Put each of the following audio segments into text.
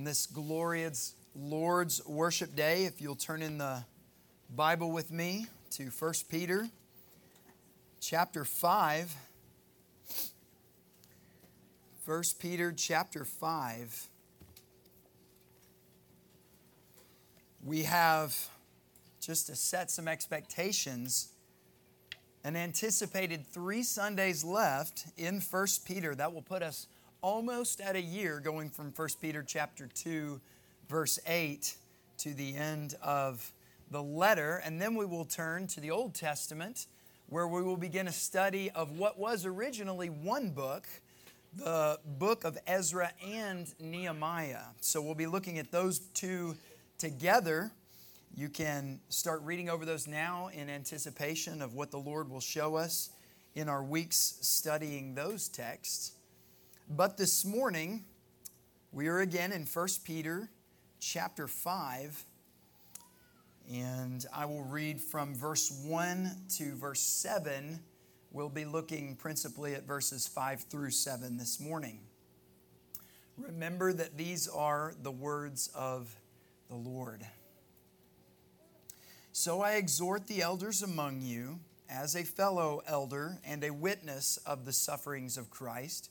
on this glorious Lord's worship day. If you'll turn in the Bible with me to 1 Peter chapter 5. 1 Peter chapter 5. We have, just to set some expectations, an anticipated three Sundays left in 1 Peter. That will put us almost at a year going from 1 Peter chapter 2 verse 8 to the end of the letter and then we will turn to the Old Testament where we will begin a study of what was originally one book the book of Ezra and Nehemiah. So we'll be looking at those two together. You can start reading over those now in anticipation of what the Lord will show us in our weeks studying those texts. But this morning, we are again in 1 Peter chapter 5, and I will read from verse 1 to verse 7. We'll be looking principally at verses 5 through 7 this morning. Remember that these are the words of the Lord. So I exhort the elders among you, as a fellow elder and a witness of the sufferings of Christ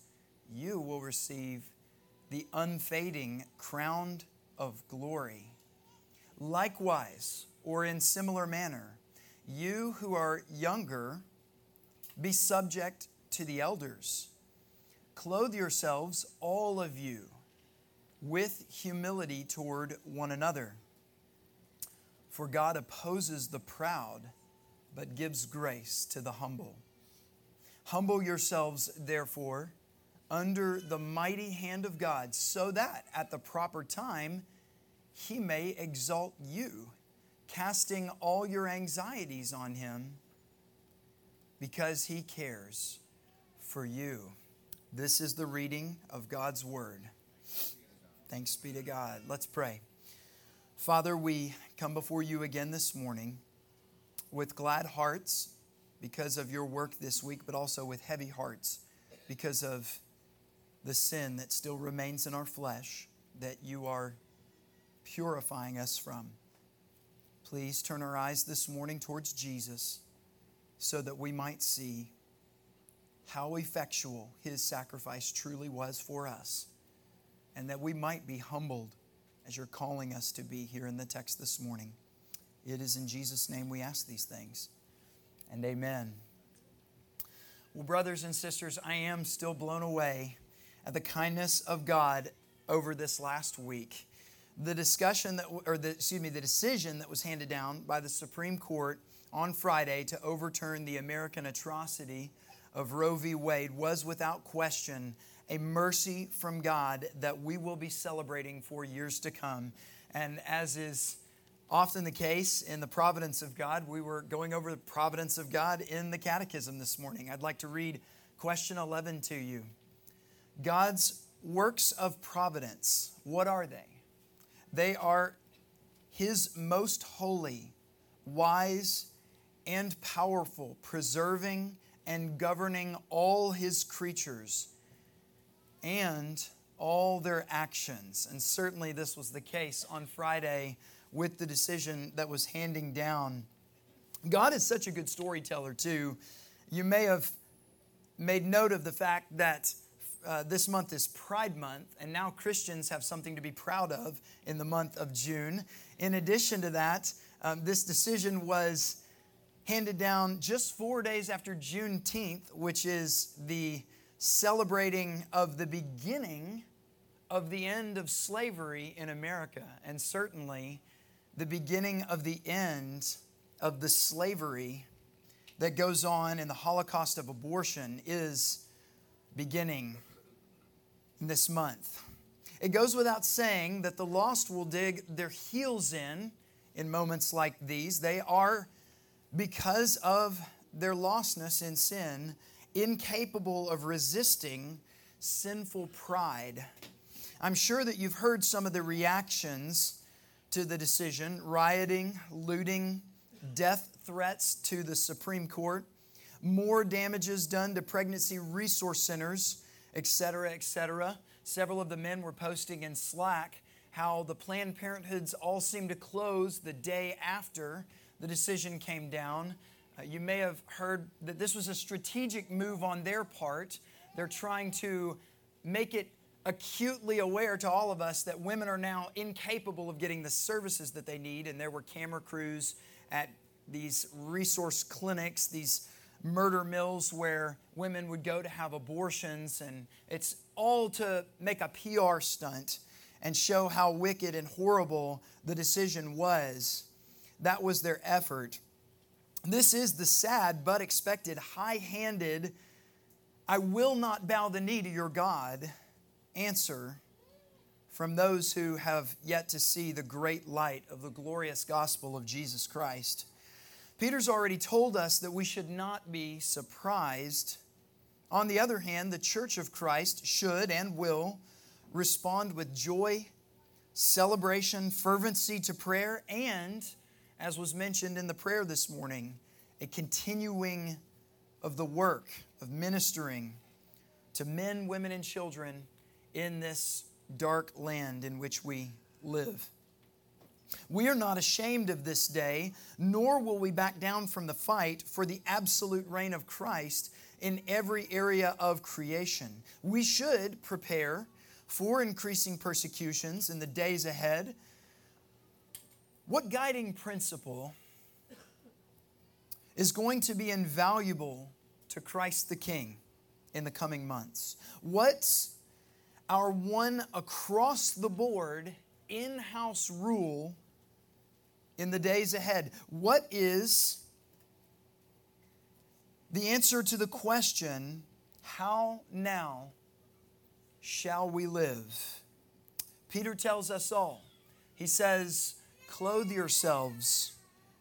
you will receive the unfading crown of glory. Likewise, or in similar manner, you who are younger, be subject to the elders. Clothe yourselves, all of you, with humility toward one another. For God opposes the proud, but gives grace to the humble. Humble yourselves, therefore, under the mighty hand of God, so that at the proper time he may exalt you, casting all your anxieties on him because he cares for you. This is the reading of God's word. Thanks be to God. Let's pray. Father, we come before you again this morning with glad hearts because of your work this week, but also with heavy hearts because of the sin that still remains in our flesh that you are purifying us from. Please turn our eyes this morning towards Jesus so that we might see how effectual his sacrifice truly was for us and that we might be humbled as you're calling us to be here in the text this morning. It is in Jesus' name we ask these things. And amen. Well, brothers and sisters, I am still blown away at the kindness of God over this last week. The discussion that, or the, excuse me, the decision that was handed down by the Supreme Court on Friday to overturn the American atrocity of Roe v. Wade was without question a mercy from God that we will be celebrating for years to come. And as is often the case in the providence of God, we were going over the providence of God in the catechism this morning. I'd like to read question 11 to you. God's works of providence, what are they? They are His most holy, wise, and powerful, preserving and governing all His creatures and all their actions. And certainly this was the case on Friday with the decision that was handing down. God is such a good storyteller, too. You may have made note of the fact that uh, this month is Pride Month, and now Christians have something to be proud of in the month of June. In addition to that, um, this decision was handed down just four days after Juneteenth, which is the celebrating of the beginning of the end of slavery in America, and certainly the beginning of the end of the slavery that goes on in the Holocaust of abortion is beginning this month. It goes without saying that the lost will dig their heels in in moments like these. They are, because of their lostness in sin, incapable of resisting sinful pride. I'm sure that you've heard some of the reactions to the decision rioting, looting, death threats to the Supreme Court, more damages done to pregnancy resource centers, etc., etc. Several of the men were posting in Slack how the Planned Parenthoods all seemed to close the day after the decision came down. Uh, you may have heard that this was a strategic move on their part. They're trying to make it acutely aware to all of us that women are now incapable of getting the services that they need. And there were camera crews at these resource clinics, these murder mills where women would go to have abortions. And it's all to make a PR stunt and show how wicked and horrible the decision was. That was their effort. This is the sad but expected, high handed, I will not bow the knee to your God answer from those who have yet to see the great light of the glorious gospel of Jesus Christ. Peter's already told us that we should not be surprised. On the other hand, the church of Christ should and will respond with joy, celebration, fervency to prayer, and, as was mentioned in the prayer this morning, a continuing of the work of ministering to men, women, and children in this dark land in which we live. We are not ashamed of this day, nor will we back down from the fight for the absolute reign of Christ in every area of creation. We should prepare for increasing persecutions in the days ahead. What guiding principle is going to be invaluable to Christ the King in the coming months? What's our one across the board in house rule in the days ahead. What is the answer to the question, How now shall we live? Peter tells us all. He says, Clothe yourselves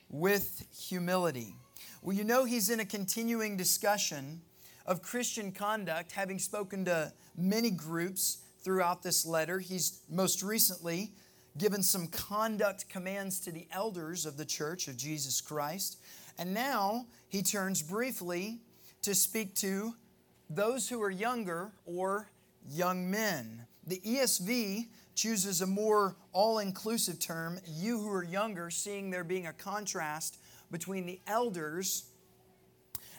with humility. Well, you know, he's in a continuing discussion of Christian conduct, having spoken to many groups throughout this letter. He's most recently given some conduct commands to the elders of the church of Jesus Christ. And now he turns briefly to speak to those who are younger or young men. The ESV chooses a more all inclusive term, you who are younger, seeing there being a contrast between the elders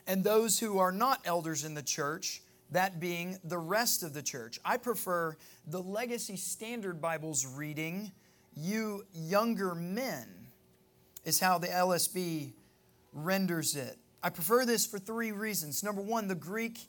and those who are not elders in the church, that being the rest of the church. I prefer the Legacy Standard Bible's reading, You Younger Men, is how the LSB renders it. I prefer this for three reasons. Number one, the Greek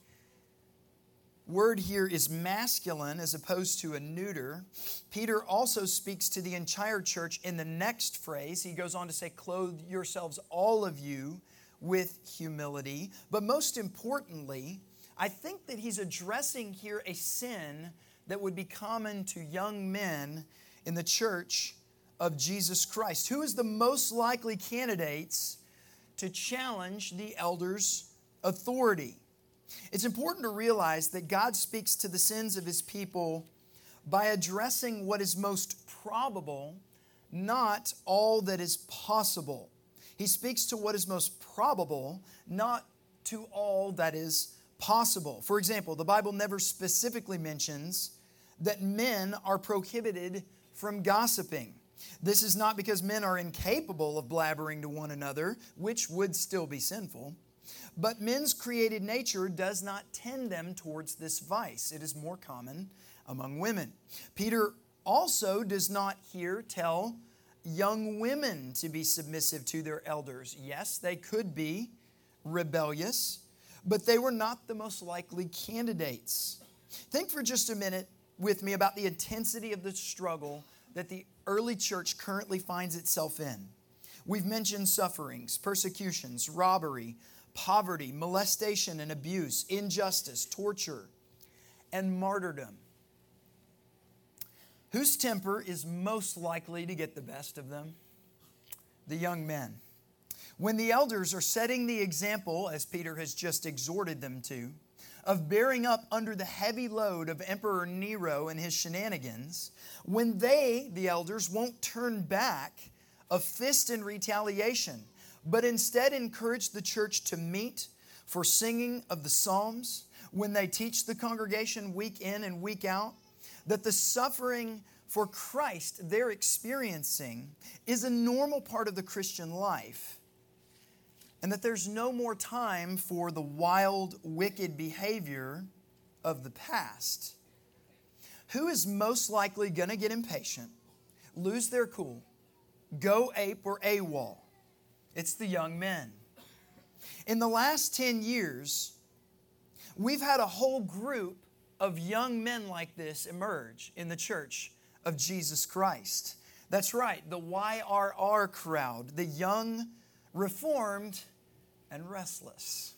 word here is masculine as opposed to a neuter. Peter also speaks to the entire church in the next phrase. He goes on to say, Clothe yourselves, all of you, with humility. But most importantly, I think that he's addressing here a sin that would be common to young men in the church of Jesus Christ. Who is the most likely candidates to challenge the elders' authority? It's important to realize that God speaks to the sins of his people by addressing what is most probable, not all that is possible. He speaks to what is most probable, not to all that is possible. For example, the Bible never specifically mentions that men are prohibited from gossiping. This is not because men are incapable of blabbering to one another, which would still be sinful, but men's created nature does not tend them towards this vice. It is more common among women. Peter also does not here tell young women to be submissive to their elders. Yes, they could be rebellious, but they were not the most likely candidates. Think for just a minute with me about the intensity of the struggle that the early church currently finds itself in. We've mentioned sufferings, persecutions, robbery, poverty, molestation and abuse, injustice, torture, and martyrdom. Whose temper is most likely to get the best of them? The young men. When the elders are setting the example, as Peter has just exhorted them to, of bearing up under the heavy load of Emperor Nero and his shenanigans, when they, the elders, won't turn back a fist in retaliation, but instead encourage the church to meet for singing of the Psalms, when they teach the congregation week in and week out, that the suffering for Christ they're experiencing is a normal part of the Christian life and that there's no more time for the wild, wicked behavior of the past. Who is most likely going to get impatient, lose their cool, go ape or AWOL? It's the young men. In the last 10 years, we've had a whole group of young men like this emerge in the church of Jesus Christ. That's right, the YRR crowd, the young, reformed, and restless.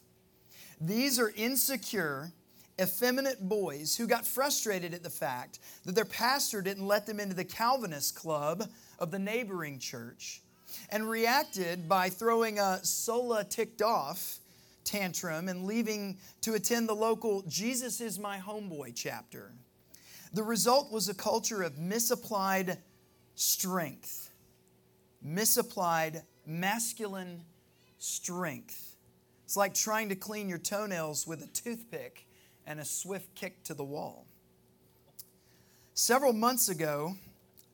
These are insecure, effeminate boys who got frustrated at the fact that their pastor didn't let them into the Calvinist club of the neighboring church and reacted by throwing a sola ticked off tantrum and leaving to attend the local Jesus is my homeboy chapter. The result was a culture of misapplied strength, misapplied masculine strength. It's like trying to clean your toenails with a toothpick and a swift kick to the wall. Several months ago,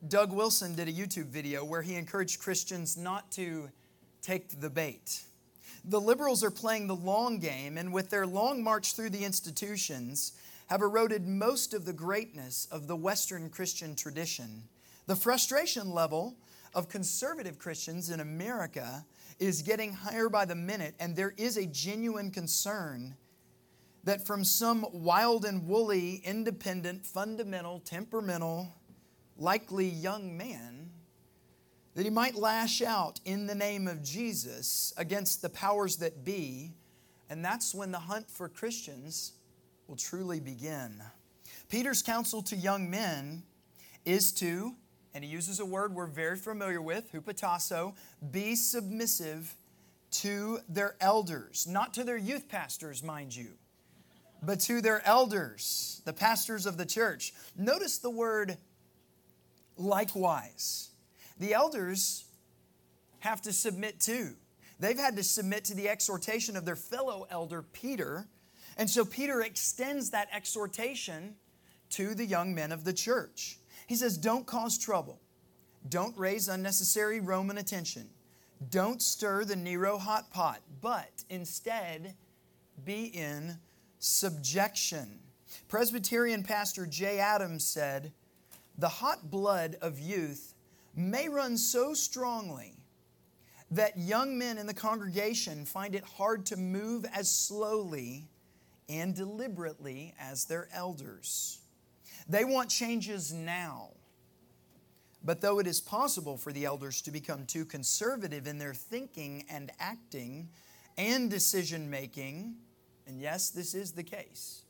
Doug Wilson did a YouTube video where he encouraged Christians not to take the bait. The liberals are playing the long game, and with their long march through the institutions, have eroded most of the greatness of the Western Christian tradition. The frustration level of conservative Christians in America is getting higher by the minute, and there is a genuine concern that from some wild and woolly, independent, fundamental, temperamental, likely young man, that he might lash out in the name of Jesus against the powers that be, and that's when the hunt for Christians will truly begin. Peter's counsel to young men is to and he uses a word we're very familiar with, hupotasso, be submissive to their elders, not to their youth pastors, mind you, but to their elders, the pastors of the church. Notice the word likewise. The elders have to submit too. They've had to submit to the exhortation of their fellow elder, Peter. And so Peter extends that exhortation to the young men of the church. He says, Don't cause trouble. Don't raise unnecessary Roman attention. Don't stir the Nero hot pot, but instead be in subjection. Presbyterian pastor Jay Adams said, The hot blood of youth may run so strongly that young men in the congregation find it hard to move as slowly and deliberately as their elders. They want changes now. But though it is possible for the elders to become too conservative in their thinking and acting and decision making, and yes, this is the case,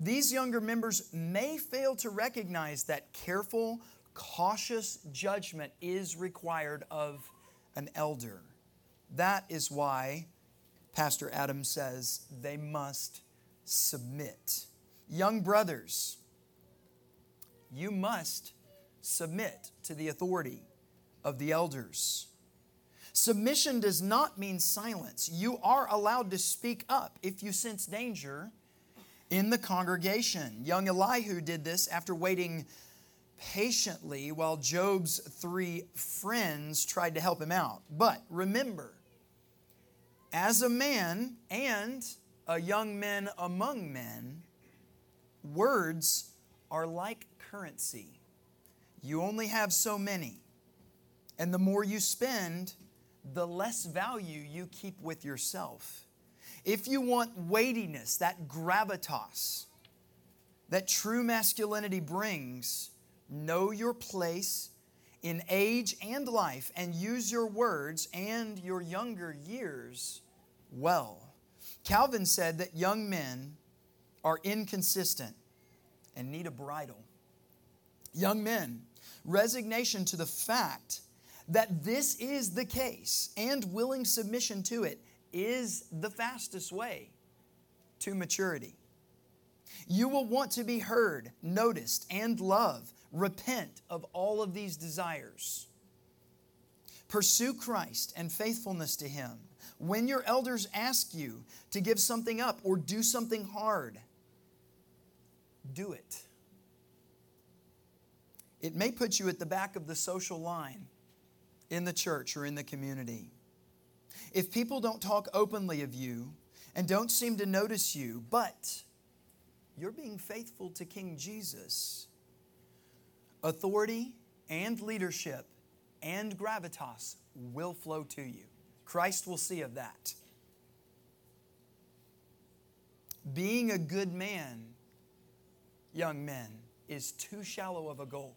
these younger members may fail to recognize that careful, cautious judgment is required of an elder. That is why Pastor Adams says they must submit. Young brothers, you must submit to the authority of the elders. Submission does not mean silence. You are allowed to speak up if you sense danger in the congregation. Young Elihu did this after waiting patiently while Job's three friends tried to help him out. But remember, as a man and a young man among men, Words are like currency. You only have so many. And the more you spend, the less value you keep with yourself. If you want weightiness, that gravitas that true masculinity brings, know your place in age and life and use your words and your younger years well. Calvin said that young men are inconsistent and need a bridle. Young men, resignation to the fact that this is the case and willing submission to it is the fastest way to maturity. You will want to be heard, noticed, and loved. Repent of all of these desires. Pursue Christ and faithfulness to Him. When your elders ask you to give something up or do something hard, do it. It may put you at the back of the social line in the church or in the community. If people don't talk openly of you and don't seem to notice you, but you're being faithful to King Jesus, authority and leadership and gravitas will flow to you. Christ will see of that. Being a good man, young men, is too shallow of a goal.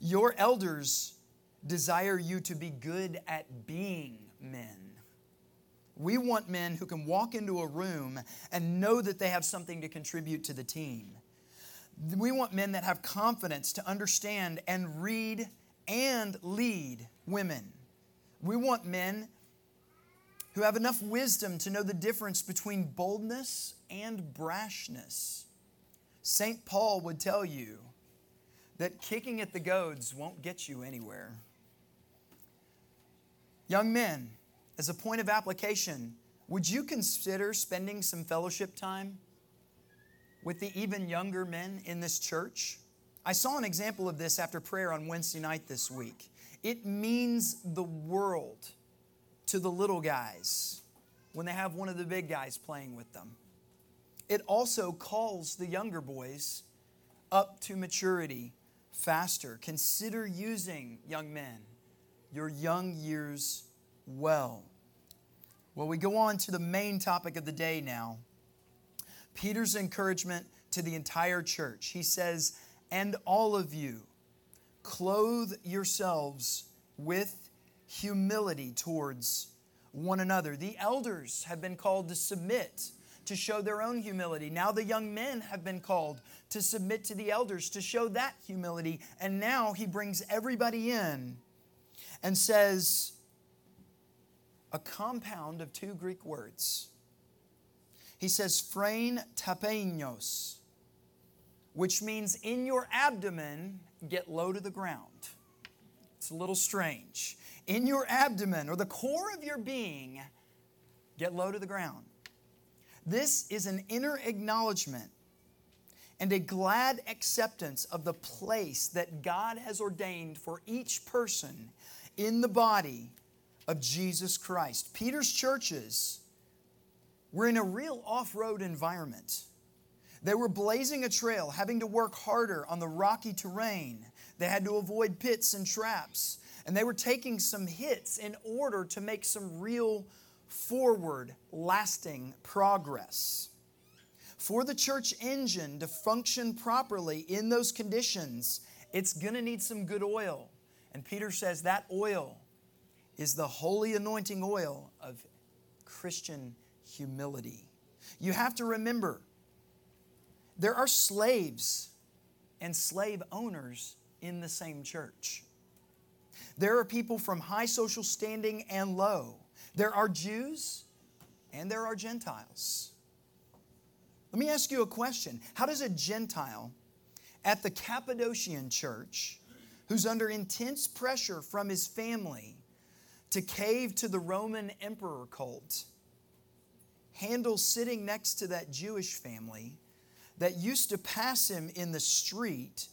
Your elders desire you to be good at being men. We want men who can walk into a room and know that they have something to contribute to the team. We want men that have confidence to understand and read and lead women. We want men who have enough wisdom to know the difference between boldness and brashness. St. Paul would tell you that kicking at the goads won't get you anywhere. Young men, as a point of application, would you consider spending some fellowship time with the even younger men in this church? I saw an example of this after prayer on Wednesday night this week. It means the world to the little guys when they have one of the big guys playing with them. It also calls the younger boys up to maturity faster. Consider using, young men, your young years well. Well, we go on to the main topic of the day now. Peter's encouragement to the entire church. He says, And all of you, clothe yourselves with humility towards one another. The elders have been called to submit, to show their own humility. Now the young men have been called to submit to the elders, to show that humility. And now he brings everybody in and says, a compound of two Greek words. He says, phrein tapeinos, which means in your abdomen, get low to the ground. It's a little strange. In your abdomen, or the core of your being, get low to the ground. This is an inner acknowledgement and a glad acceptance of the place that God has ordained for each person in the body of Jesus Christ. Peter's churches were in a real off road environment. They were blazing a trail, having to work harder on the rocky terrain. They had to avoid pits and traps. And they were taking some hits in order to make some real forward, lasting progress. For the church engine to function properly in those conditions, it's going to need some good oil. And Peter says that oil is the holy anointing oil of Christian humility. You have to remember there are slaves and slave owners in the same church. There are people from high social standing and low. There are Jews and there are Gentiles. Let me ask you a question How does a Gentile at the Cappadocian church, who's under intense pressure from his family, to cave to the Roman emperor cult. handle sitting next to that Jewish family that used to pass him in the street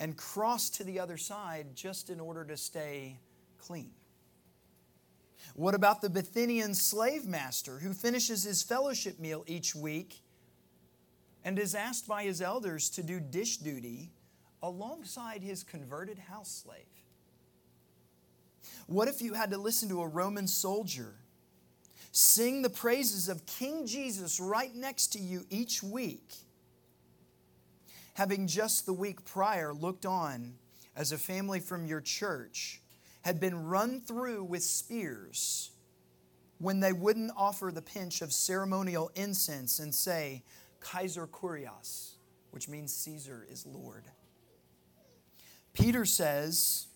and cross to the other side just in order to stay clean. What about the Bithynian slave master who finishes his fellowship meal each week and is asked by his elders to do dish duty alongside his converted house slave? What if you had to listen to a Roman soldier sing the praises of King Jesus right next to you each week, having just the week prior looked on as a family from your church had been run through with spears when they wouldn't offer the pinch of ceremonial incense and say, Kaiser Kurios, which means Caesar is Lord. Peter says,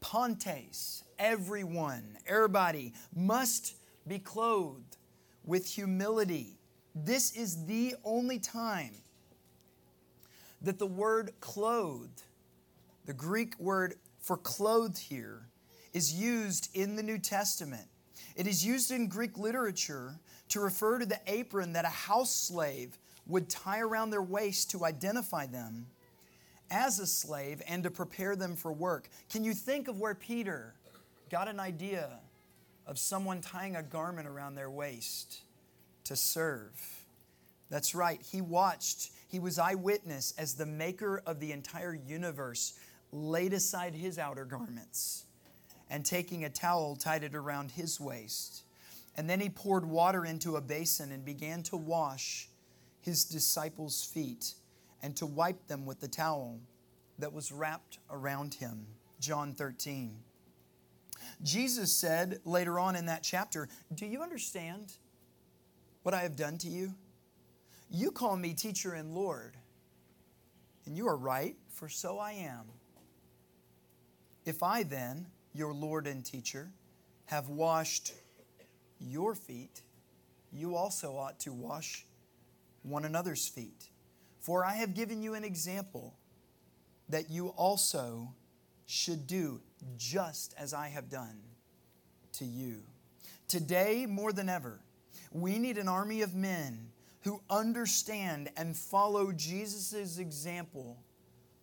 Pantes, everyone, everybody must be clothed with humility. This is the only time that the word clothed, the Greek word for clothed here, is used in the New Testament. It is used in Greek literature to refer to the apron that a house slave would tie around their waist to identify them as a slave and to prepare them for work. Can you think of where Peter got an idea of someone tying a garment around their waist to serve? That's right. He watched, he was eyewitness as the maker of the entire universe laid aside his outer garments and taking a towel tied it around his waist. And then he poured water into a basin and began to wash his disciples' feet and to wipe them with the towel that was wrapped around him. John 13. Jesus said later on in that chapter, Do you understand what I have done to you? You call me teacher and Lord, and you are right, for so I am. If I then, your Lord and teacher, have washed your feet, you also ought to wash one another's feet. For I have given you an example that you also should do just as I have done to you. Today, more than ever, we need an army of men who understand and follow Jesus' example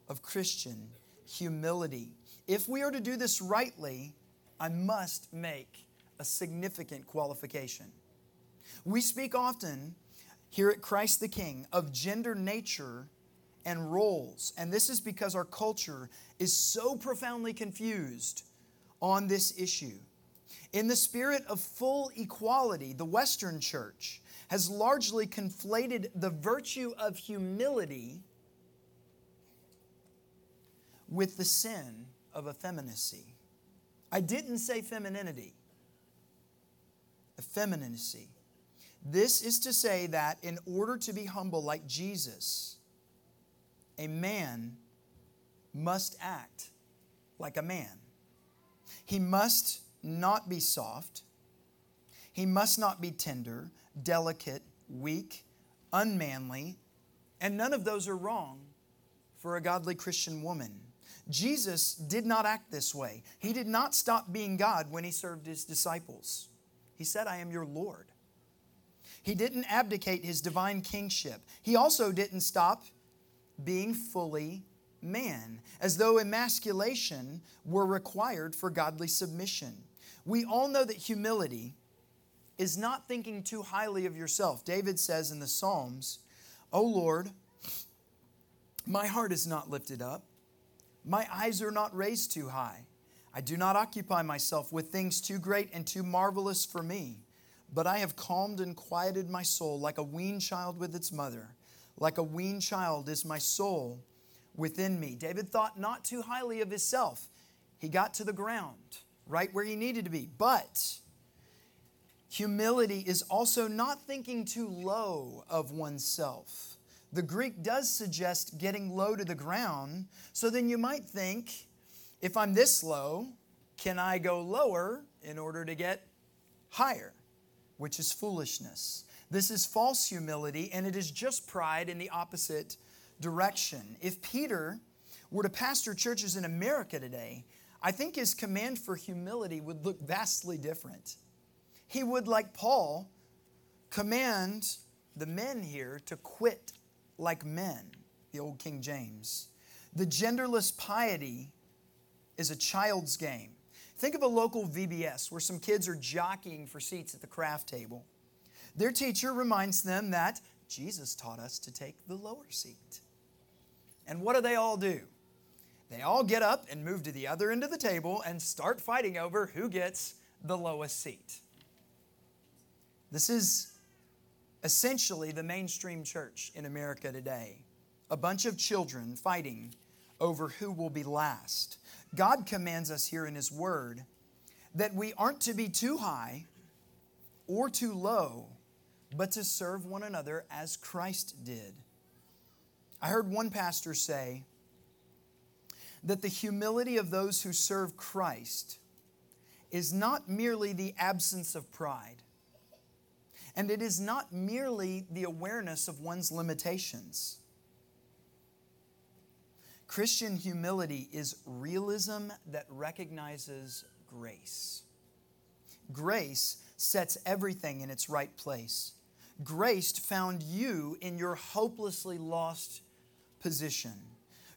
of Christian humility. If we are to do this rightly, I must make a significant qualification. We speak often here at Christ the King of gender nature and roles. And this is because our culture is so profoundly confused on this issue. In the spirit of full equality, the Western church has largely conflated the virtue of humility with the sin of effeminacy. I didn't say femininity, effeminacy. This is to say that in order to be humble like Jesus, a man must act like a man. He must not be soft. He must not be tender, delicate, weak, unmanly, and none of those are wrong for a godly Christian woman. Jesus did not act this way. He did not stop being God when he served his disciples. He said, I am your Lord. He didn't abdicate his divine kingship. He also didn't stop being fully man, as though emasculation were required for godly submission. We all know that humility is not thinking too highly of yourself. David says in the Psalms, O Lord, my heart is not lifted up, my eyes are not raised too high. I do not occupy myself with things too great and too marvelous for me, but I have calmed and quieted my soul like a weaned child with its mother. Like a weaned child is my soul within me. David thought not too highly of himself. He got to the ground, right where he needed to be. But humility is also not thinking too low of oneself. The Greek does suggest getting low to the ground. So then you might think, if I'm this low, can I go lower in order to get higher? Which is foolishness. This is false humility, and it is just pride in the opposite direction. If Peter were to pastor churches in America today, I think his command for humility would look vastly different. He would, like Paul, command the men here to quit like men, the old King James. The genderless piety is a child's game. Think of a local VBS where some kids are jockeying for seats at the craft table. Their teacher reminds them that Jesus taught us to take the lower seat. And what do they all do? They all get up and move to the other end of the table and start fighting over who gets the lowest seat. This is essentially the mainstream church in America today. A bunch of children fighting over who will be last. God commands us here in His Word that we aren't to be too high or too low, but to serve one another as Christ did. I heard one pastor say that the humility of those who serve Christ is not merely the absence of pride, and it is not merely the awareness of one's limitations. Christian humility is realism that recognizes grace. Grace sets everything in its right place. Grace found you in your hopelessly lost position.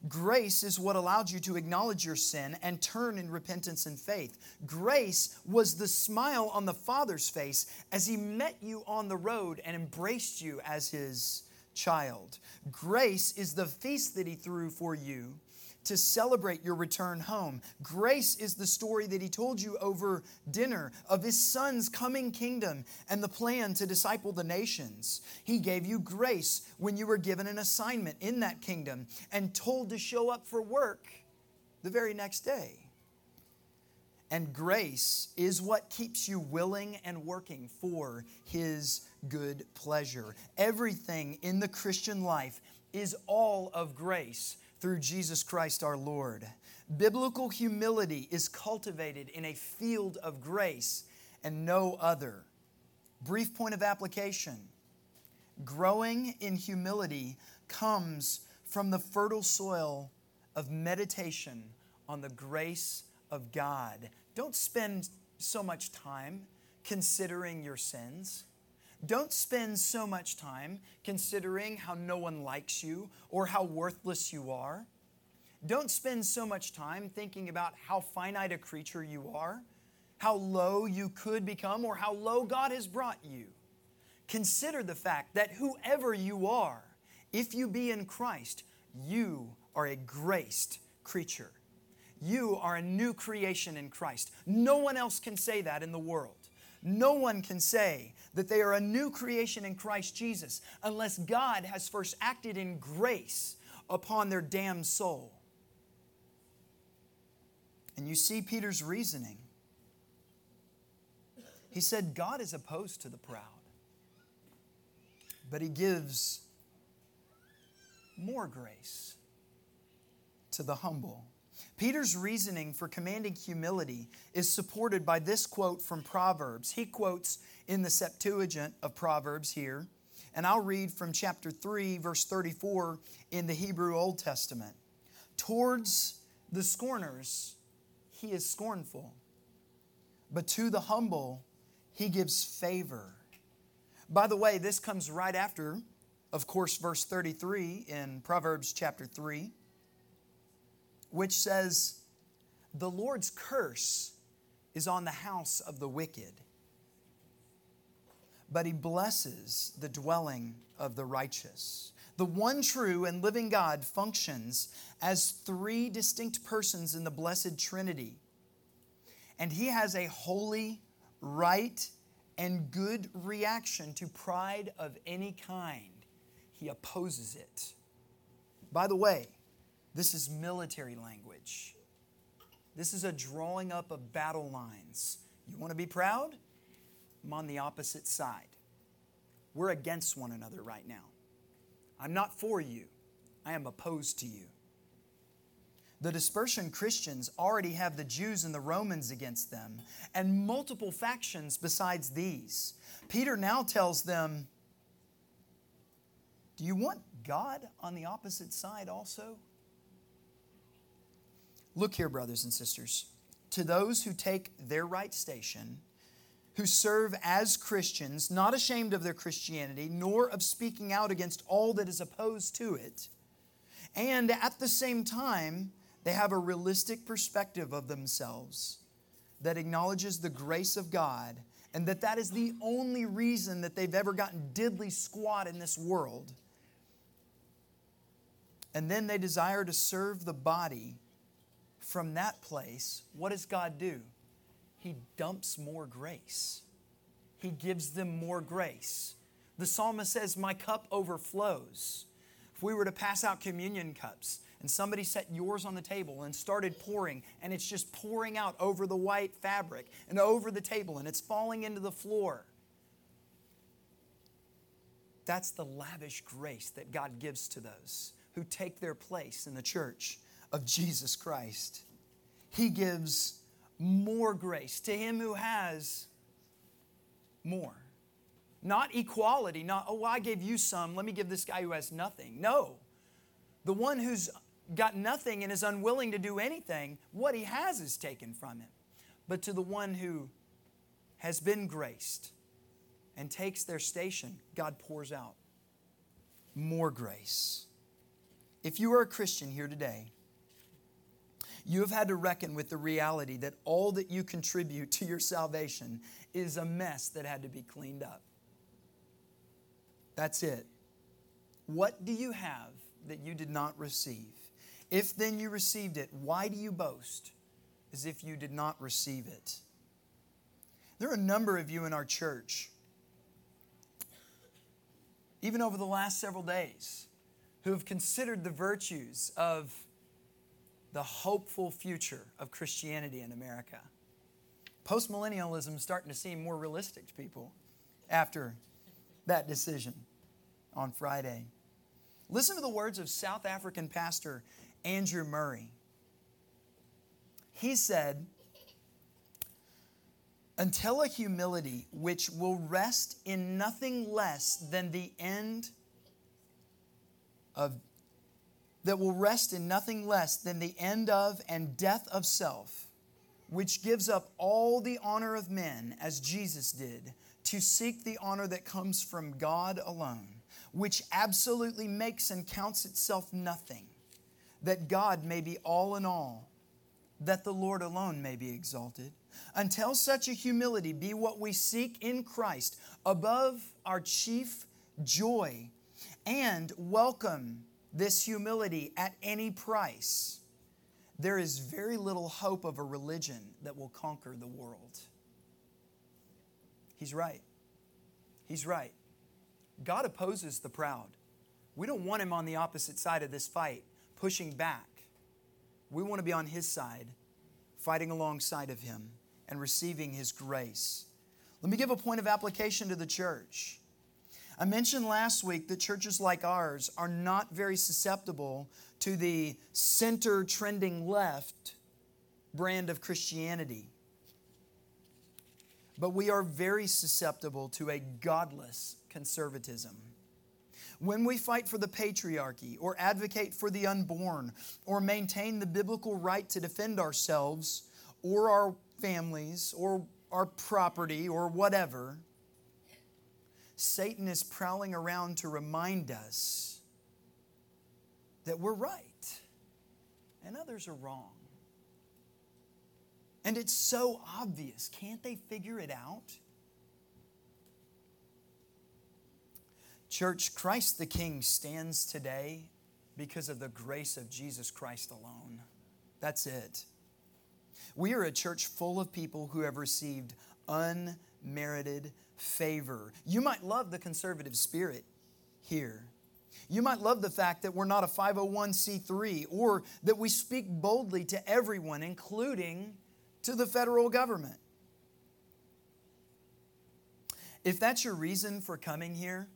Grace is what allowed you to acknowledge your sin and turn in repentance and faith. Grace was the smile on the Father's face as He met you on the road and embraced you as His child. Grace is the feast that He threw for you to celebrate your return home. Grace is the story that he told you over dinner of his son's coming kingdom and the plan to disciple the nations. He gave you grace when you were given an assignment in that kingdom and told to show up for work the very next day. And grace is what keeps you willing and working for His good pleasure. Everything in the Christian life is all of grace through Jesus Christ our Lord. Biblical humility is cultivated in a field of grace and no other. Brief point of application growing in humility comes from the fertile soil of meditation on the grace of God. Don't spend so much time considering your sins. Don't spend so much time considering how no one likes you or how worthless you are. Don't spend so much time thinking about how finite a creature you are, how low you could become, or how low God has brought you. Consider the fact that whoever you are, if you be in Christ, you are a graced creature. You are a new creation in Christ. No one else can say that in the world. No one can say that they are a new creation in Christ Jesus unless God has first acted in grace upon their damned soul. And you see Peter's reasoning. He said, God is opposed to the proud, but he gives more grace to the humble. Peter's reasoning for commanding humility is supported by this quote from Proverbs. He quotes in the Septuagint of Proverbs here, and I'll read from chapter 3, verse 34 in the Hebrew Old Testament. Towards the scorners, he is scornful, but to the humble, he gives favor. By the way, this comes right after, of course, verse 33 in Proverbs chapter 3 which says, The Lord's curse is on the house of the wicked, but he blesses the dwelling of the righteous. The one true and living God functions as three distinct persons in the blessed Trinity. And he has a holy, right, and good reaction to pride of any kind. He opposes it. By the way, this is military language. This is a drawing up of battle lines. You want to be proud? I'm on the opposite side. We're against one another right now. I'm not for you, I am opposed to you. The dispersion Christians already have the Jews and the Romans against them, and multiple factions besides these. Peter now tells them, Do you want God on the opposite side also? Look here, brothers and sisters. To those who take their right station, who serve as Christians, not ashamed of their Christianity, nor of speaking out against all that is opposed to it, and at the same time, they have a realistic perspective of themselves that acknowledges the grace of God and that that is the only reason that they've ever gotten diddly squat in this world. And then they desire to serve the body from that place, what does God do? He dumps more grace. He gives them more grace. The psalmist says, My cup overflows. If we were to pass out communion cups and somebody set yours on the table and started pouring, and it's just pouring out over the white fabric and over the table and it's falling into the floor, that's the lavish grace that God gives to those who take their place in the church of Jesus Christ. He gives more grace to him who has more. Not equality, not, oh, I gave you some, let me give this guy who has nothing. No. The one who's got nothing and is unwilling to do anything, what he has is taken from him. But to the one who has been graced and takes their station, God pours out more grace. If you are a Christian here today, you have had to reckon with the reality that all that you contribute to your salvation is a mess that had to be cleaned up. That's it. What do you have that you did not receive? If then you received it, why do you boast as if you did not receive it? There are a number of you in our church, even over the last several days, who have considered the virtues of the hopeful future of Christianity in America. Postmillennialism is starting to seem more realistic to people after that decision on Friday. Listen to the words of South African pastor Andrew Murray. He said, Until a humility which will rest in nothing less than the end of that will rest in nothing less than the end of and death of self, which gives up all the honor of men, as Jesus did, to seek the honor that comes from God alone, which absolutely makes and counts itself nothing, that God may be all in all, that the Lord alone may be exalted. Until such a humility be what we seek in Christ above our chief joy and welcome this humility at any price, there is very little hope of a religion that will conquer the world. He's right. He's right. God opposes the proud. We don't want him on the opposite side of this fight, pushing back. We want to be on his side, fighting alongside of him and receiving his grace. Let me give a point of application to the church. I mentioned last week that churches like ours are not very susceptible to the center trending left brand of Christianity. But we are very susceptible to a godless conservatism. When we fight for the patriarchy, or advocate for the unborn, or maintain the biblical right to defend ourselves, or our families, or our property, or whatever, Satan is prowling around to remind us that we're right and others are wrong. And it's so obvious. Can't they figure it out? Church, Christ the King stands today because of the grace of Jesus Christ alone. That's it. We are a church full of people who have received unmerited favor. You might love the conservative spirit here. You might love the fact that we're not a 501c3 or that we speak boldly to everyone, including to the federal government. If that's your reason for coming here,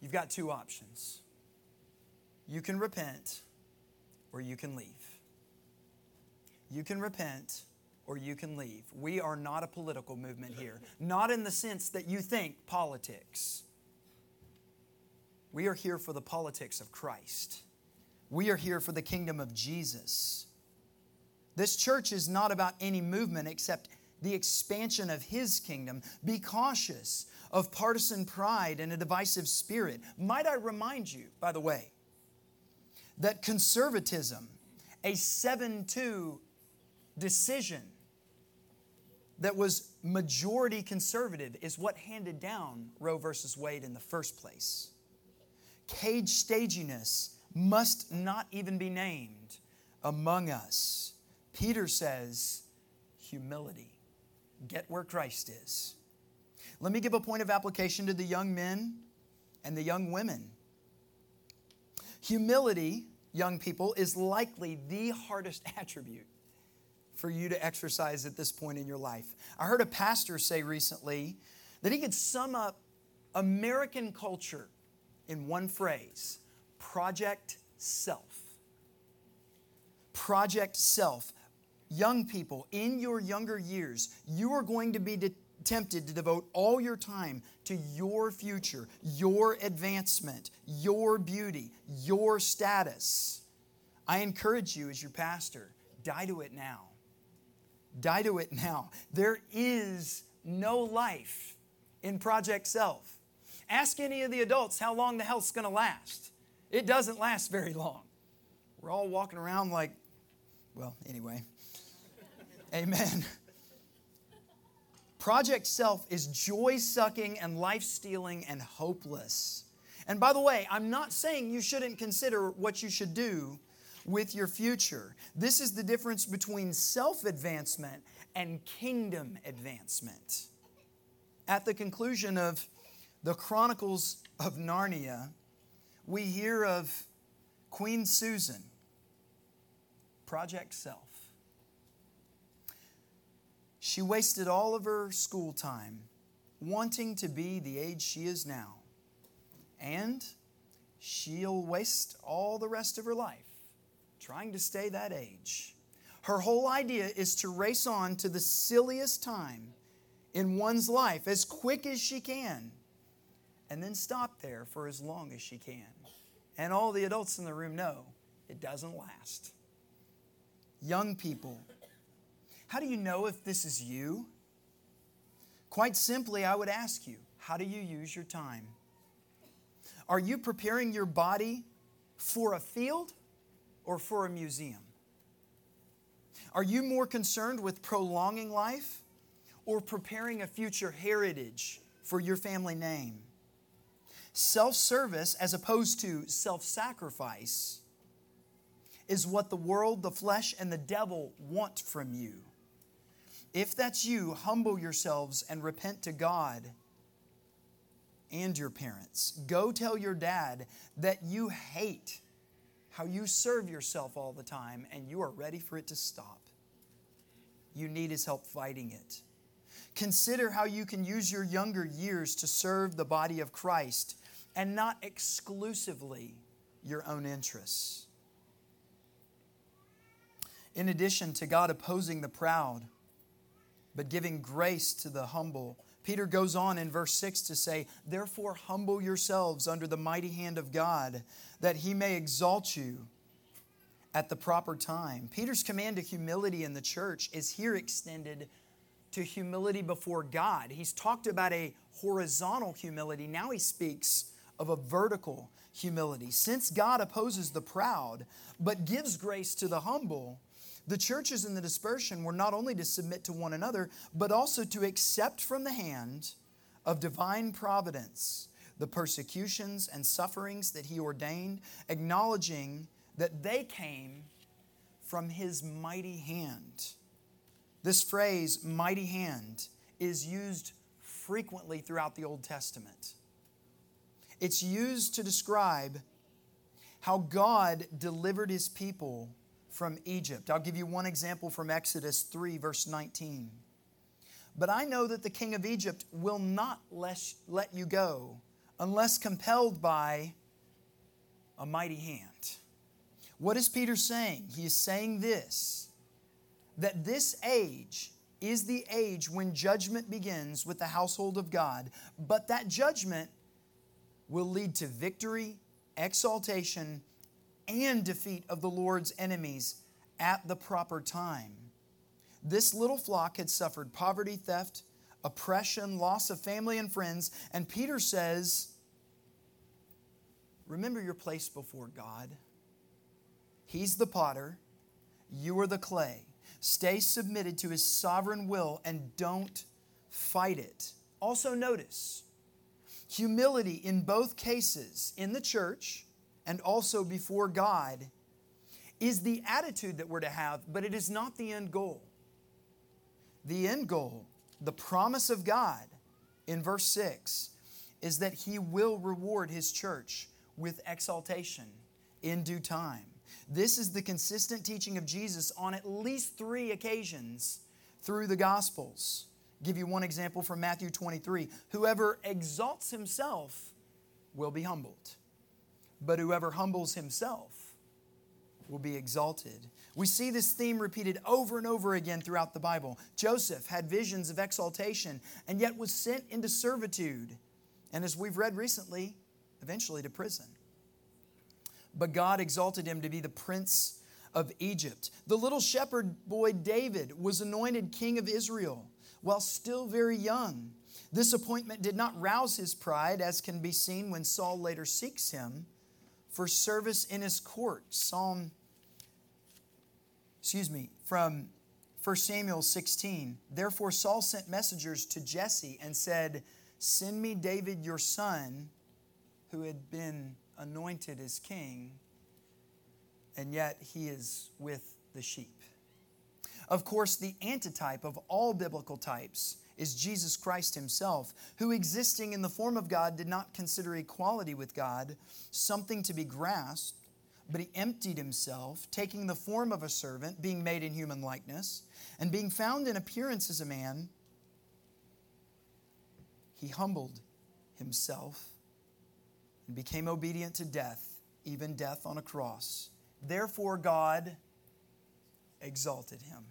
you've got two options. You can repent or you can leave. You can repent or you can leave. We are not a political movement here, not in the sense that you think politics. We are here for the politics of Christ. We are here for the kingdom of Jesus. This church is not about any movement except the expansion of His kingdom. Be cautious of partisan pride and a divisive spirit. Might I remind you, by the way, that conservatism, a 7 2 decision that was majority conservative is what handed down Roe versus Wade in the first place. Cage staginess must not even be named among us. Peter says, humility. Get where Christ is. Let me give a point of application to the young men and the young women. Humility, young people, is likely the hardest attribute for you to exercise at this point in your life. I heard a pastor say recently that he could sum up American culture in one phrase Project Self. Project Self. Young people, in your younger years, you are going to be de- tempted to devote all your time to your future, your advancement, your beauty, your status. I encourage you as your pastor, die to it now. Die to it now. There is no life in Project Self. Ask any of the adults how long the health's going to last. It doesn't last very long. We're all walking around like, well, anyway. Amen. Project Self is joy sucking and life stealing and hopeless. And by the way, I'm not saying you shouldn't consider what you should do with your future. This is the difference between self advancement and kingdom advancement. At the conclusion of the Chronicles of Narnia, we hear of Queen Susan, Project Self. She wasted all of her school time wanting to be the age she is now. And she'll waste all the rest of her life trying to stay that age. Her whole idea is to race on to the silliest time in one's life as quick as she can and then stop there for as long as she can. And all the adults in the room know it doesn't last. Young people, how do you know if this is you? Quite simply, I would ask you, how do you use your time? Are you preparing your body for a field or for a museum? Are you more concerned with prolonging life or preparing a future heritage for your family name? Self service, as opposed to self sacrifice, is what the world, the flesh, and the devil want from you. If that's you, humble yourselves and repent to God and your parents. Go tell your dad that you hate how you serve yourself all the time and you are ready for it to stop. You need his help fighting it. Consider how you can use your younger years to serve the body of Christ and not exclusively your own interests. In addition to God opposing the proud, but giving grace to the humble, Peter goes on in verse 6 to say, Therefore, humble yourselves under the mighty hand of God, that he may exalt you at the proper time. Peter's command to humility in the church is here extended to humility before God. He's talked about a horizontal humility. Now he speaks of a vertical humility. Since God opposes the proud, but gives grace to the humble, the churches in the dispersion were not only to submit to one another, but also to accept from the hand of divine providence the persecutions and sufferings that he ordained, acknowledging that they came from his mighty hand. This phrase, mighty hand, is used frequently throughout the Old Testament. It's used to describe how God delivered his people from Egypt. I'll give you one example from Exodus 3, verse 19. But I know that the king of Egypt will not let you go unless compelled by a mighty hand. What is Peter saying? He is saying this that this age is the age when judgment begins with the household of God, but that judgment will lead to victory, exaltation, and defeat of the Lord's enemies at the proper time. This little flock had suffered poverty, theft, oppression, loss of family and friends, and Peter says, Remember your place before God. He's the potter, you are the clay. Stay submitted to his sovereign will and don't fight it. Also, notice humility in both cases, in the church and also before God, is the attitude that we're to have, but it is not the end goal. The end goal, the promise of God in verse 6, is that He will reward His church with exaltation in due time. This is the consistent teaching of Jesus on at least three occasions through the Gospels. I'll give you one example from Matthew 23 Whoever exalts himself will be humbled, but whoever humbles himself will be exalted. We see this theme repeated over and over again throughout the Bible. Joseph had visions of exaltation and yet was sent into servitude. And as we've read recently, eventually to prison. But God exalted him to be the prince of Egypt. The little shepherd boy David was anointed king of Israel while still very young. This appointment did not rouse his pride, as can be seen when Saul later seeks him for service in his court. Psalm, excuse me, from 1 Samuel 16. Therefore, Saul sent messengers to Jesse and said, Send me David your son, who had been anointed as king, and yet he is with the sheep. Of course, the antitype of all biblical types is Jesus Christ himself, who existing in the form of God did not consider equality with God something to be grasped, but he emptied himself, taking the form of a servant, being made in human likeness, and being found in appearance as a man, he humbled himself and became obedient to death, even death on a cross. Therefore, God exalted him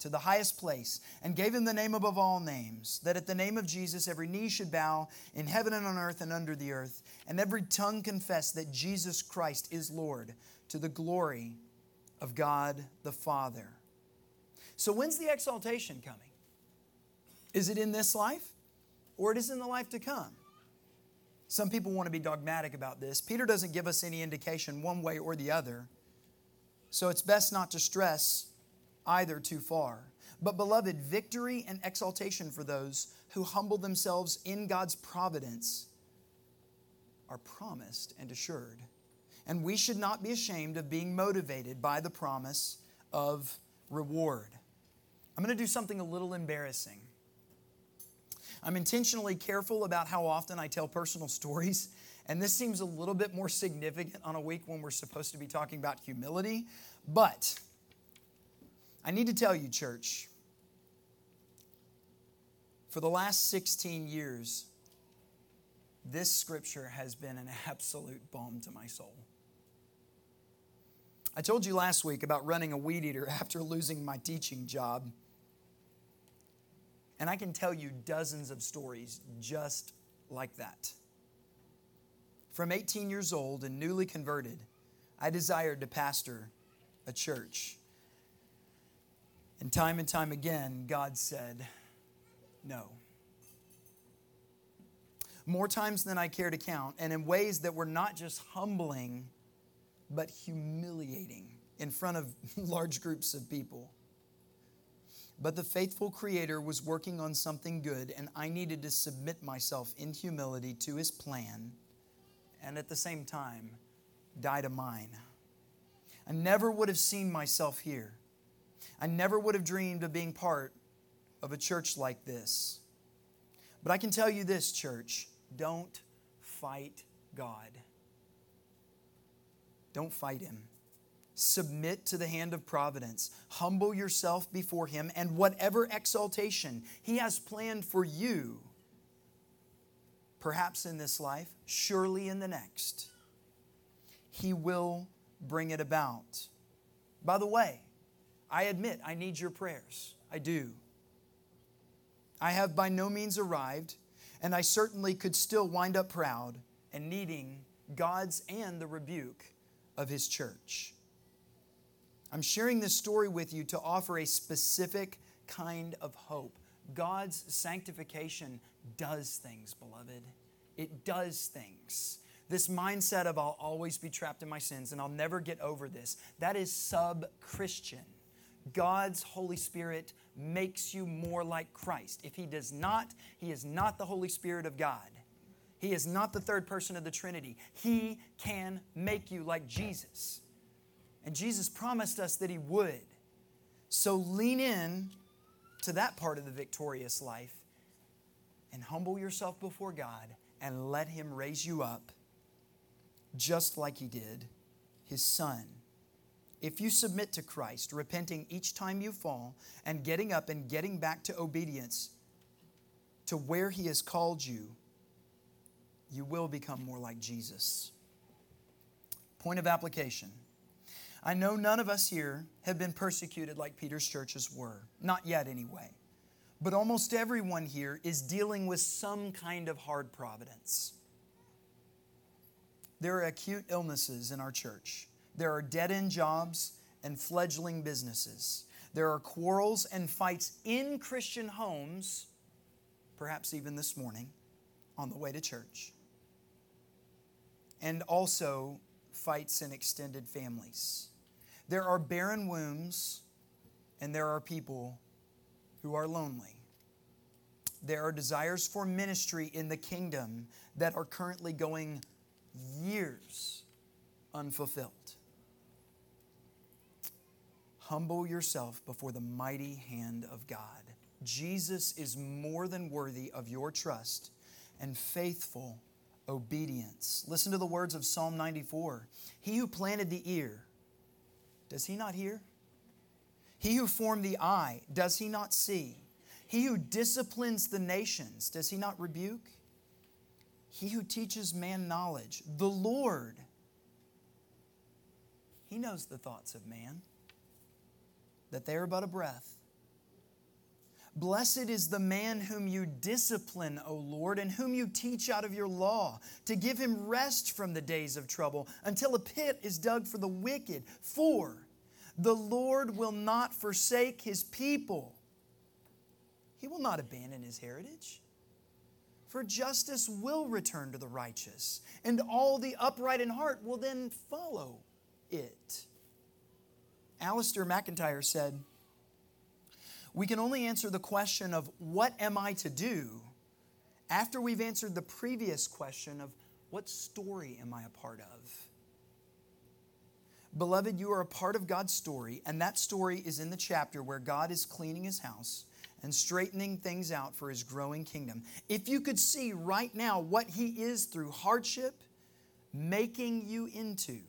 to the highest place and gave him the name above all names, that at the name of Jesus every knee should bow in heaven and on earth and under the earth, and every tongue confess that Jesus Christ is Lord to the glory of God the Father. So, when's the exaltation coming? Is it in this life or it is in the life to come? Some people want to be dogmatic about this. Peter doesn't give us any indication one way or the other. So it's best not to stress either too far. But, beloved, victory and exaltation for those who humble themselves in God's providence are promised and assured. And we should not be ashamed of being motivated by the promise of reward. I'm going to do something a little embarrassing. I'm intentionally careful about how often I tell personal stories, and this seems a little bit more significant on a week when we're supposed to be talking about humility. But I need to tell you, church, for the last 16 years, this scripture has been an absolute balm to my soul. I told you last week about running a weed eater after losing my teaching job. And I can tell you dozens of stories just like that. From 18 years old and newly converted, I desired to pastor a church. And time and time again, God said, No. More times than I care to count, and in ways that were not just humbling, but humiliating in front of large groups of people. But the faithful Creator was working on something good, and I needed to submit myself in humility to His plan, and at the same time, die to mine. I never would have seen myself here I never would have dreamed of being part of a church like this. But I can tell you this, church don't fight God. Don't fight Him. Submit to the hand of providence. Humble yourself before Him, and whatever exaltation He has planned for you, perhaps in this life, surely in the next, He will bring it about. By the way, I admit I need your prayers. I do. I have by no means arrived, and I certainly could still wind up proud and needing God's and the rebuke of His church. I'm sharing this story with you to offer a specific kind of hope. God's sanctification does things, beloved. It does things. This mindset of I'll always be trapped in my sins and I'll never get over this, that is sub Christian. God's Holy Spirit makes you more like Christ. If He does not, He is not the Holy Spirit of God. He is not the third person of the Trinity. He can make you like Jesus. And Jesus promised us that He would. So lean in to that part of the victorious life and humble yourself before God and let Him raise you up just like He did His Son if you submit to Christ, repenting each time you fall and getting up and getting back to obedience to where He has called you, you will become more like Jesus. Point of application I know none of us here have been persecuted like Peter's churches were. Not yet, anyway. But almost everyone here is dealing with some kind of hard providence. There are acute illnesses in our church. There are dead end jobs and fledgling businesses. There are quarrels and fights in Christian homes, perhaps even this morning on the way to church. And also fights in extended families. There are barren wombs, and there are people who are lonely. There are desires for ministry in the kingdom that are currently going years unfulfilled. Humble yourself before the mighty hand of God. Jesus is more than worthy of your trust and faithful obedience. Listen to the words of Psalm 94 He who planted the ear, does he not hear? He who formed the eye, does he not see? He who disciplines the nations, does he not rebuke? He who teaches man knowledge, the Lord, he knows the thoughts of man, that they are but a breath. Blessed is the man whom you discipline, O Lord, and whom you teach out of your law, to give him rest from the days of trouble, until a pit is dug for the wicked. For the Lord will not forsake his people, he will not abandon his heritage. For justice will return to the righteous, and all the upright in heart will then follow it. Alasdair MacIntyre said, We can only answer the question of what am I to do after we've answered the previous question of what story am I a part of? Beloved, you are a part of God's story, and that story is in the chapter where God is cleaning his house and straightening things out for his growing kingdom. If you could see right now what he is through hardship making you into,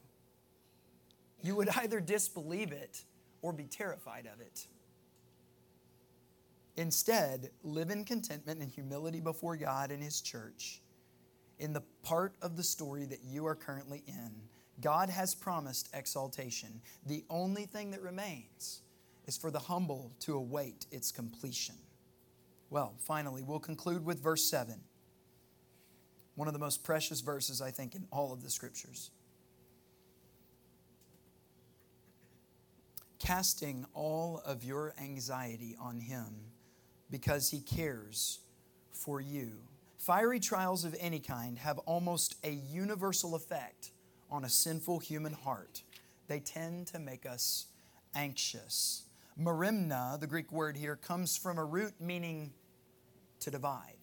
you would either disbelieve it or be terrified of it. Instead, live in contentment and humility before God and his church in the part of the story that you are currently in. God has promised exaltation. The only thing that remains is for the humble to await its completion. Well, finally, we'll conclude with verse 7. One of the most precious verses, I think, in all of the scriptures. Casting all of your anxiety on Him because He cares for you. Fiery trials of any kind have almost a universal effect on a sinful human heart. They tend to make us anxious. Merimna, the Greek word here, comes from a root meaning to divide.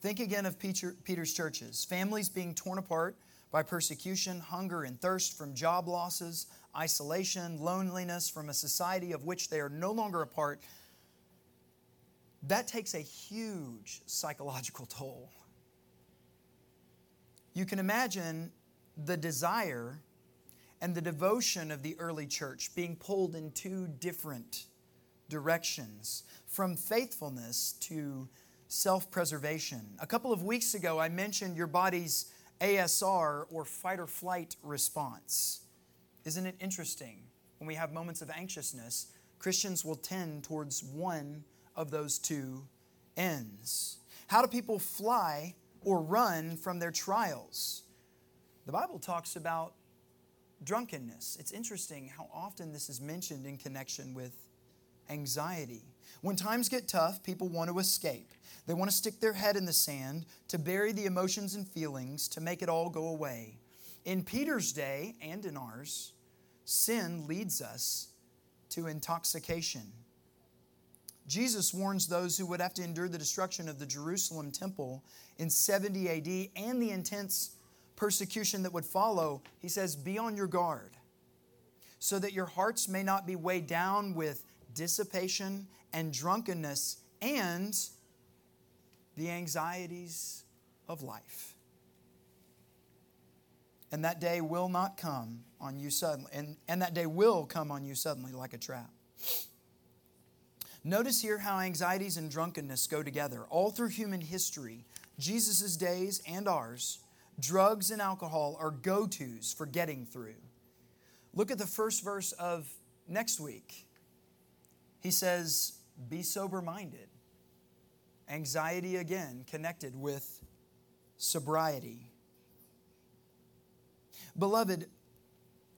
Think again of Peter's churches families being torn apart by persecution, hunger, and thirst from job losses, isolation, loneliness from a society of which they are no longer a part. That takes a huge psychological toll. You can imagine the desire and the devotion of the early church being pulled in two different directions from faithfulness to self preservation. A couple of weeks ago, I mentioned your body's ASR or fight or flight response. Isn't it interesting? When we have moments of anxiousness, Christians will tend towards one of those two ends. How do people fly or run from their trials? The Bible talks about drunkenness. It's interesting how often this is mentioned in connection with anxiety. When times get tough, people want to escape. They want to stick their head in the sand to bury the emotions and feelings to make it all go away. In Peter's day and in ours, sin leads us to intoxication. Jesus warns those who would have to endure the destruction of the Jerusalem temple in 70 AD and the intense persecution that would follow, he says, Be on your guard, so that your hearts may not be weighed down with dissipation and drunkenness and the anxieties of life. And that day will not come on you suddenly, and, and that day will come on you suddenly like a trap. Notice here how anxieties and drunkenness go together. All through human history, Jesus' days and ours, drugs and alcohol are go tos for getting through. Look at the first verse of next week. He says, Be sober minded. Anxiety again connected with sobriety. Beloved,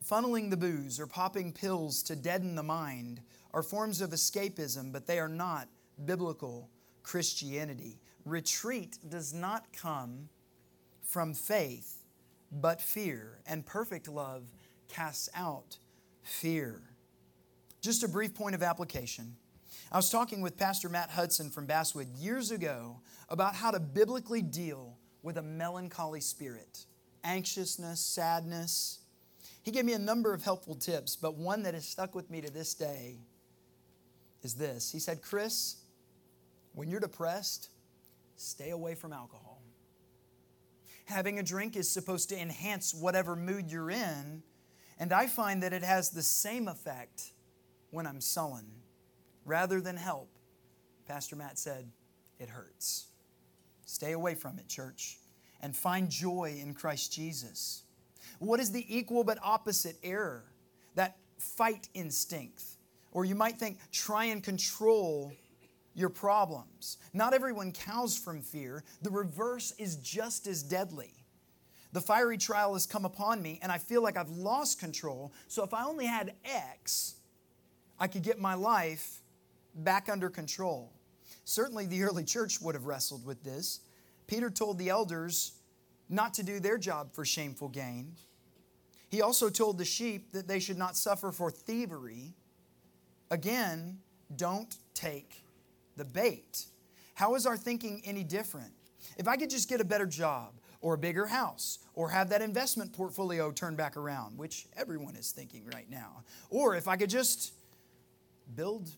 funneling the booze or popping pills to deaden the mind are forms of escapism, but they are not biblical Christianity. Retreat does not come from faith, but fear, and perfect love casts out fear. Just a brief point of application. I was talking with Pastor Matt Hudson from Basswood years ago about how to biblically deal with a melancholy spirit, anxiousness, sadness. He gave me a number of helpful tips, but one that has stuck with me to this day is this. He said, Chris, when you're depressed, stay away from alcohol. Having a drink is supposed to enhance whatever mood you're in, and I find that it has the same effect when I'm sullen. Rather than help, Pastor Matt said, it hurts. Stay away from it, church, and find joy in Christ Jesus. What is the equal but opposite error? That fight instinct. Or you might think, try and control your problems. Not everyone cows from fear. The reverse is just as deadly. The fiery trial has come upon me, and I feel like I've lost control. So if I only had X, I could get my life back under control. Certainly, the early church would have wrestled with this. Peter told the elders not to do their job for shameful gain. He also told the sheep that they should not suffer for thievery. Again, don't take the bait. How is our thinking any different? If I could just get a better job or a bigger house or have that investment portfolio turned back around, which everyone is thinking right now, or if I could just build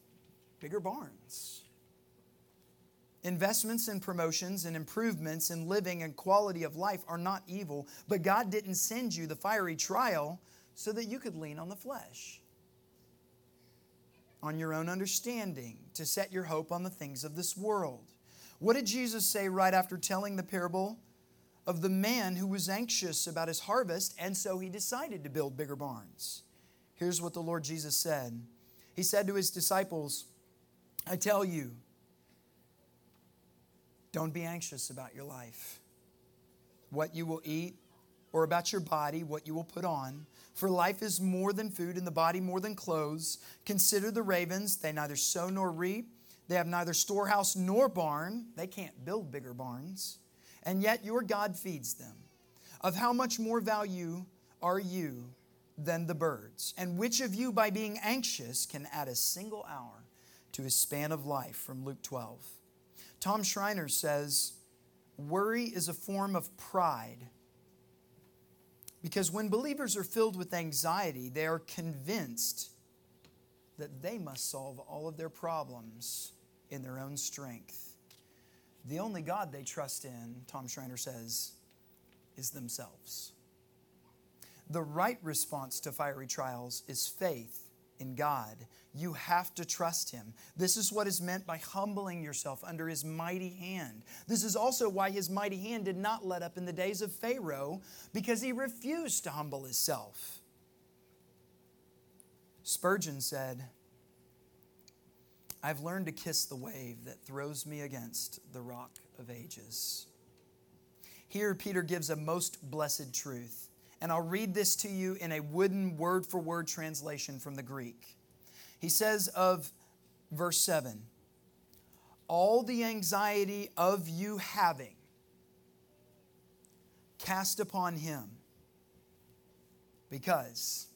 bigger barns. Investments and promotions and improvements in living and quality of life are not evil, but God didn't send you the fiery trial so that you could lean on the flesh on your own understanding, to set your hope on the things of this world. What did Jesus say right after telling the parable of the man who was anxious about his harvest, and so he decided to build bigger barns? Here's what the Lord Jesus said He said to his disciples, I tell you, don't be anxious about your life, what you will eat, or about your body, what you will put on. For life is more than food, and the body more than clothes. Consider the ravens. They neither sow nor reap. They have neither storehouse nor barn. They can't build bigger barns. And yet your God feeds them. Of how much more value are you than the birds? And which of you, by being anxious, can add a single hour to his span of life? From Luke 12. Tom Schreiner says, Worry is a form of pride because when believers are filled with anxiety, they are convinced that they must solve all of their problems in their own strength. The only God they trust in, Tom Schreiner says, is themselves. The right response to fiery trials is faith in God. You have to trust Him. This is what is meant by humbling yourself under His mighty hand. This is also why His mighty hand did not let up in the days of Pharaoh, because he refused to humble himself. Spurgeon said, I've learned to kiss the wave that throws me against the rock of ages. Here, Peter gives a most blessed truth and I'll read this to you in a wooden word for word translation from the Greek. He says of verse 7 All the anxiety of you having cast upon him because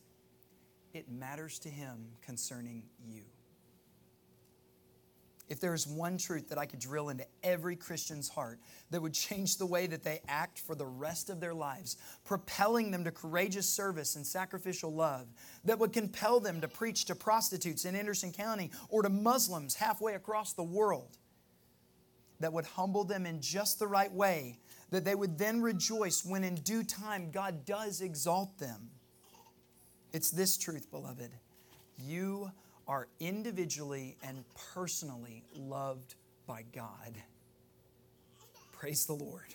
it matters to him concerning you. If there is one truth that I could drill into every Christian's heart that would change the way that they act for the rest of their lives, propelling them to courageous service and sacrificial love, that would compel them to preach to prostitutes in Anderson County or to Muslims halfway across the world, that would humble them in just the right way, that they would then rejoice when in due time God does exalt them. It's this truth, beloved. You are individually and personally loved by God. Praise the Lord.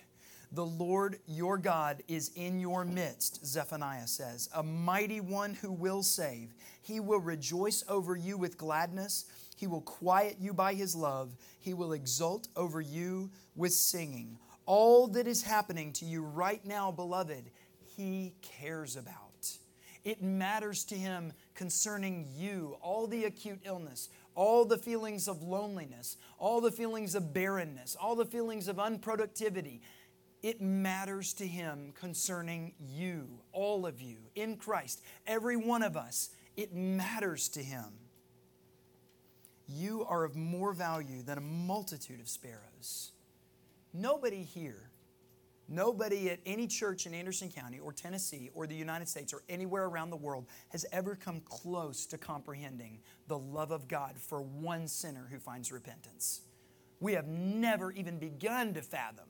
The Lord your God is in your midst, Zephaniah says, a mighty one who will save. He will rejoice over you with gladness. He will quiet you by his love. He will exult over you with singing. All that is happening to you right now, beloved, he cares about. It matters to him concerning you, all the acute illness, all the feelings of loneliness, all the feelings of barrenness, all the feelings of unproductivity. It matters to him concerning you, all of you, in Christ, every one of us. It matters to him. You are of more value than a multitude of sparrows. Nobody here Nobody at any church in Anderson County or Tennessee or the United States or anywhere around the world has ever come close to comprehending the love of God for one sinner who finds repentance. We have never even begun to fathom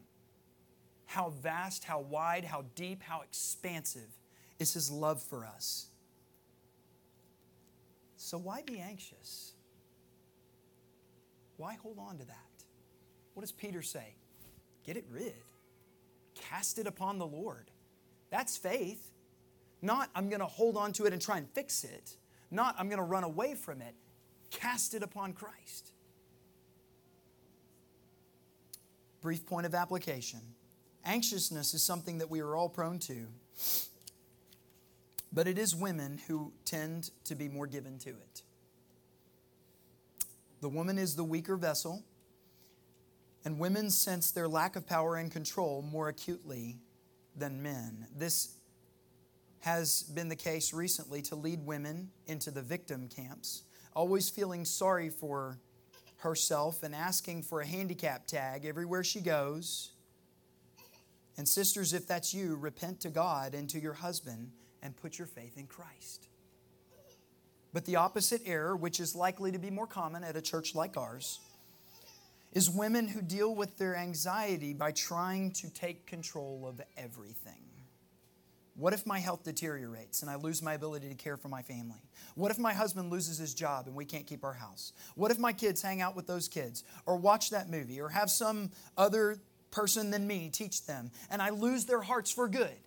how vast, how wide, how deep, how expansive is His love for us. So, why be anxious? Why hold on to that? What does Peter say? Get it rid cast it upon the Lord. That's faith. Not, I'm going to hold on to it and try and fix it. Not, I'm going to run away from it. Cast it upon Christ. Brief point of application anxiousness is something that we are all prone to, but it is women who tend to be more given to it. The woman is the weaker vessel and women sense their lack of power and control more acutely than men. This has been the case recently to lead women into the victim camps, always feeling sorry for herself and asking for a handicap tag everywhere she goes. And, sisters, if that's you, repent to God and to your husband and put your faith in Christ. But the opposite error, which is likely to be more common at a church like ours, is women who deal with their anxiety by trying to take control of everything. What if my health deteriorates and I lose my ability to care for my family? What if my husband loses his job and we can't keep our house? What if my kids hang out with those kids or watch that movie or have some other person than me teach them and I lose their hearts for good?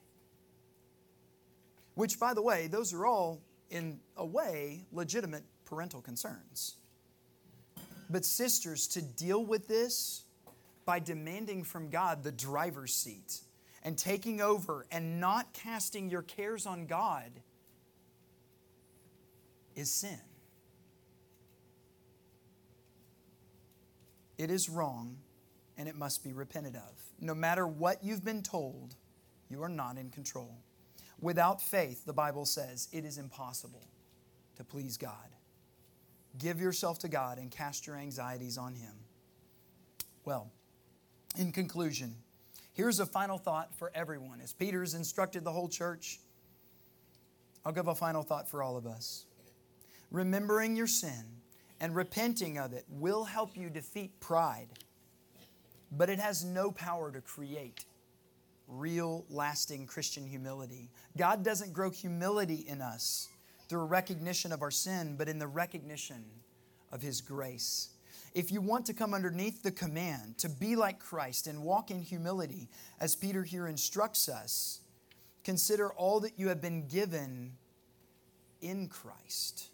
Which, by the way, those are all, in a way, legitimate parental concerns. But, sisters, to deal with this by demanding from God the driver's seat and taking over and not casting your cares on God is sin. It is wrong and it must be repented of. No matter what you've been told, you are not in control. Without faith, the Bible says, it is impossible to please God. Give yourself to God and cast your anxieties on Him. Well, in conclusion, here's a final thought for everyone. As Peter's instructed the whole church, I'll give a final thought for all of us. Remembering your sin and repenting of it will help you defeat pride, but it has no power to create real, lasting Christian humility. God doesn't grow humility in us through recognition of our sin, but in the recognition of His grace. If you want to come underneath the command to be like Christ and walk in humility, as Peter here instructs us, consider all that you have been given in Christ.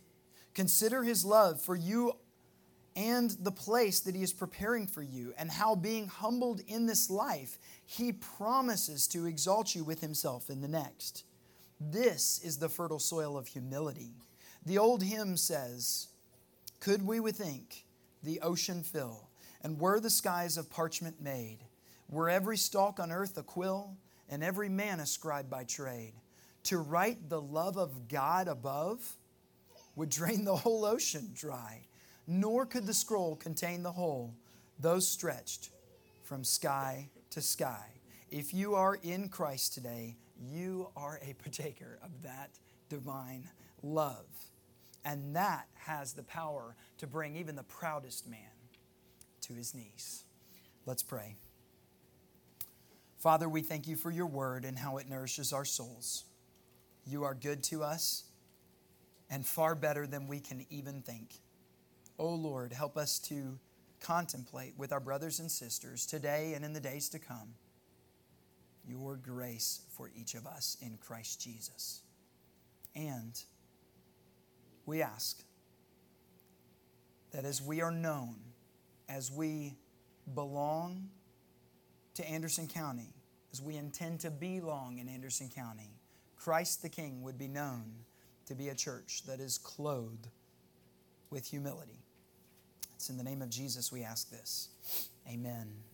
Consider His love for you and the place that He is preparing for you, and how being humbled in this life, He promises to exalt you with Himself in the next. This is the fertile soil of humility. The old hymn says, Could we with ink the ocean fill, and were the skies of parchment made, were every stalk on earth a quill, and every man a scribe by trade, to write the love of God above would drain the whole ocean dry, nor could the scroll contain the whole, those stretched from sky to sky. If you are in Christ today, you are a partaker of that divine love. And that has the power to bring even the proudest man to his knees. Let's pray. Father, we thank you for your word and how it nourishes our souls. You are good to us and far better than we can even think. Oh Lord, help us to contemplate with our brothers and sisters today and in the days to come your grace for each of us in Christ Jesus. And we ask that as we are known, as we belong to Anderson County, as we intend to belong in Anderson County, Christ the King would be known to be a church that is clothed with humility. It's in the name of Jesus we ask this. Amen.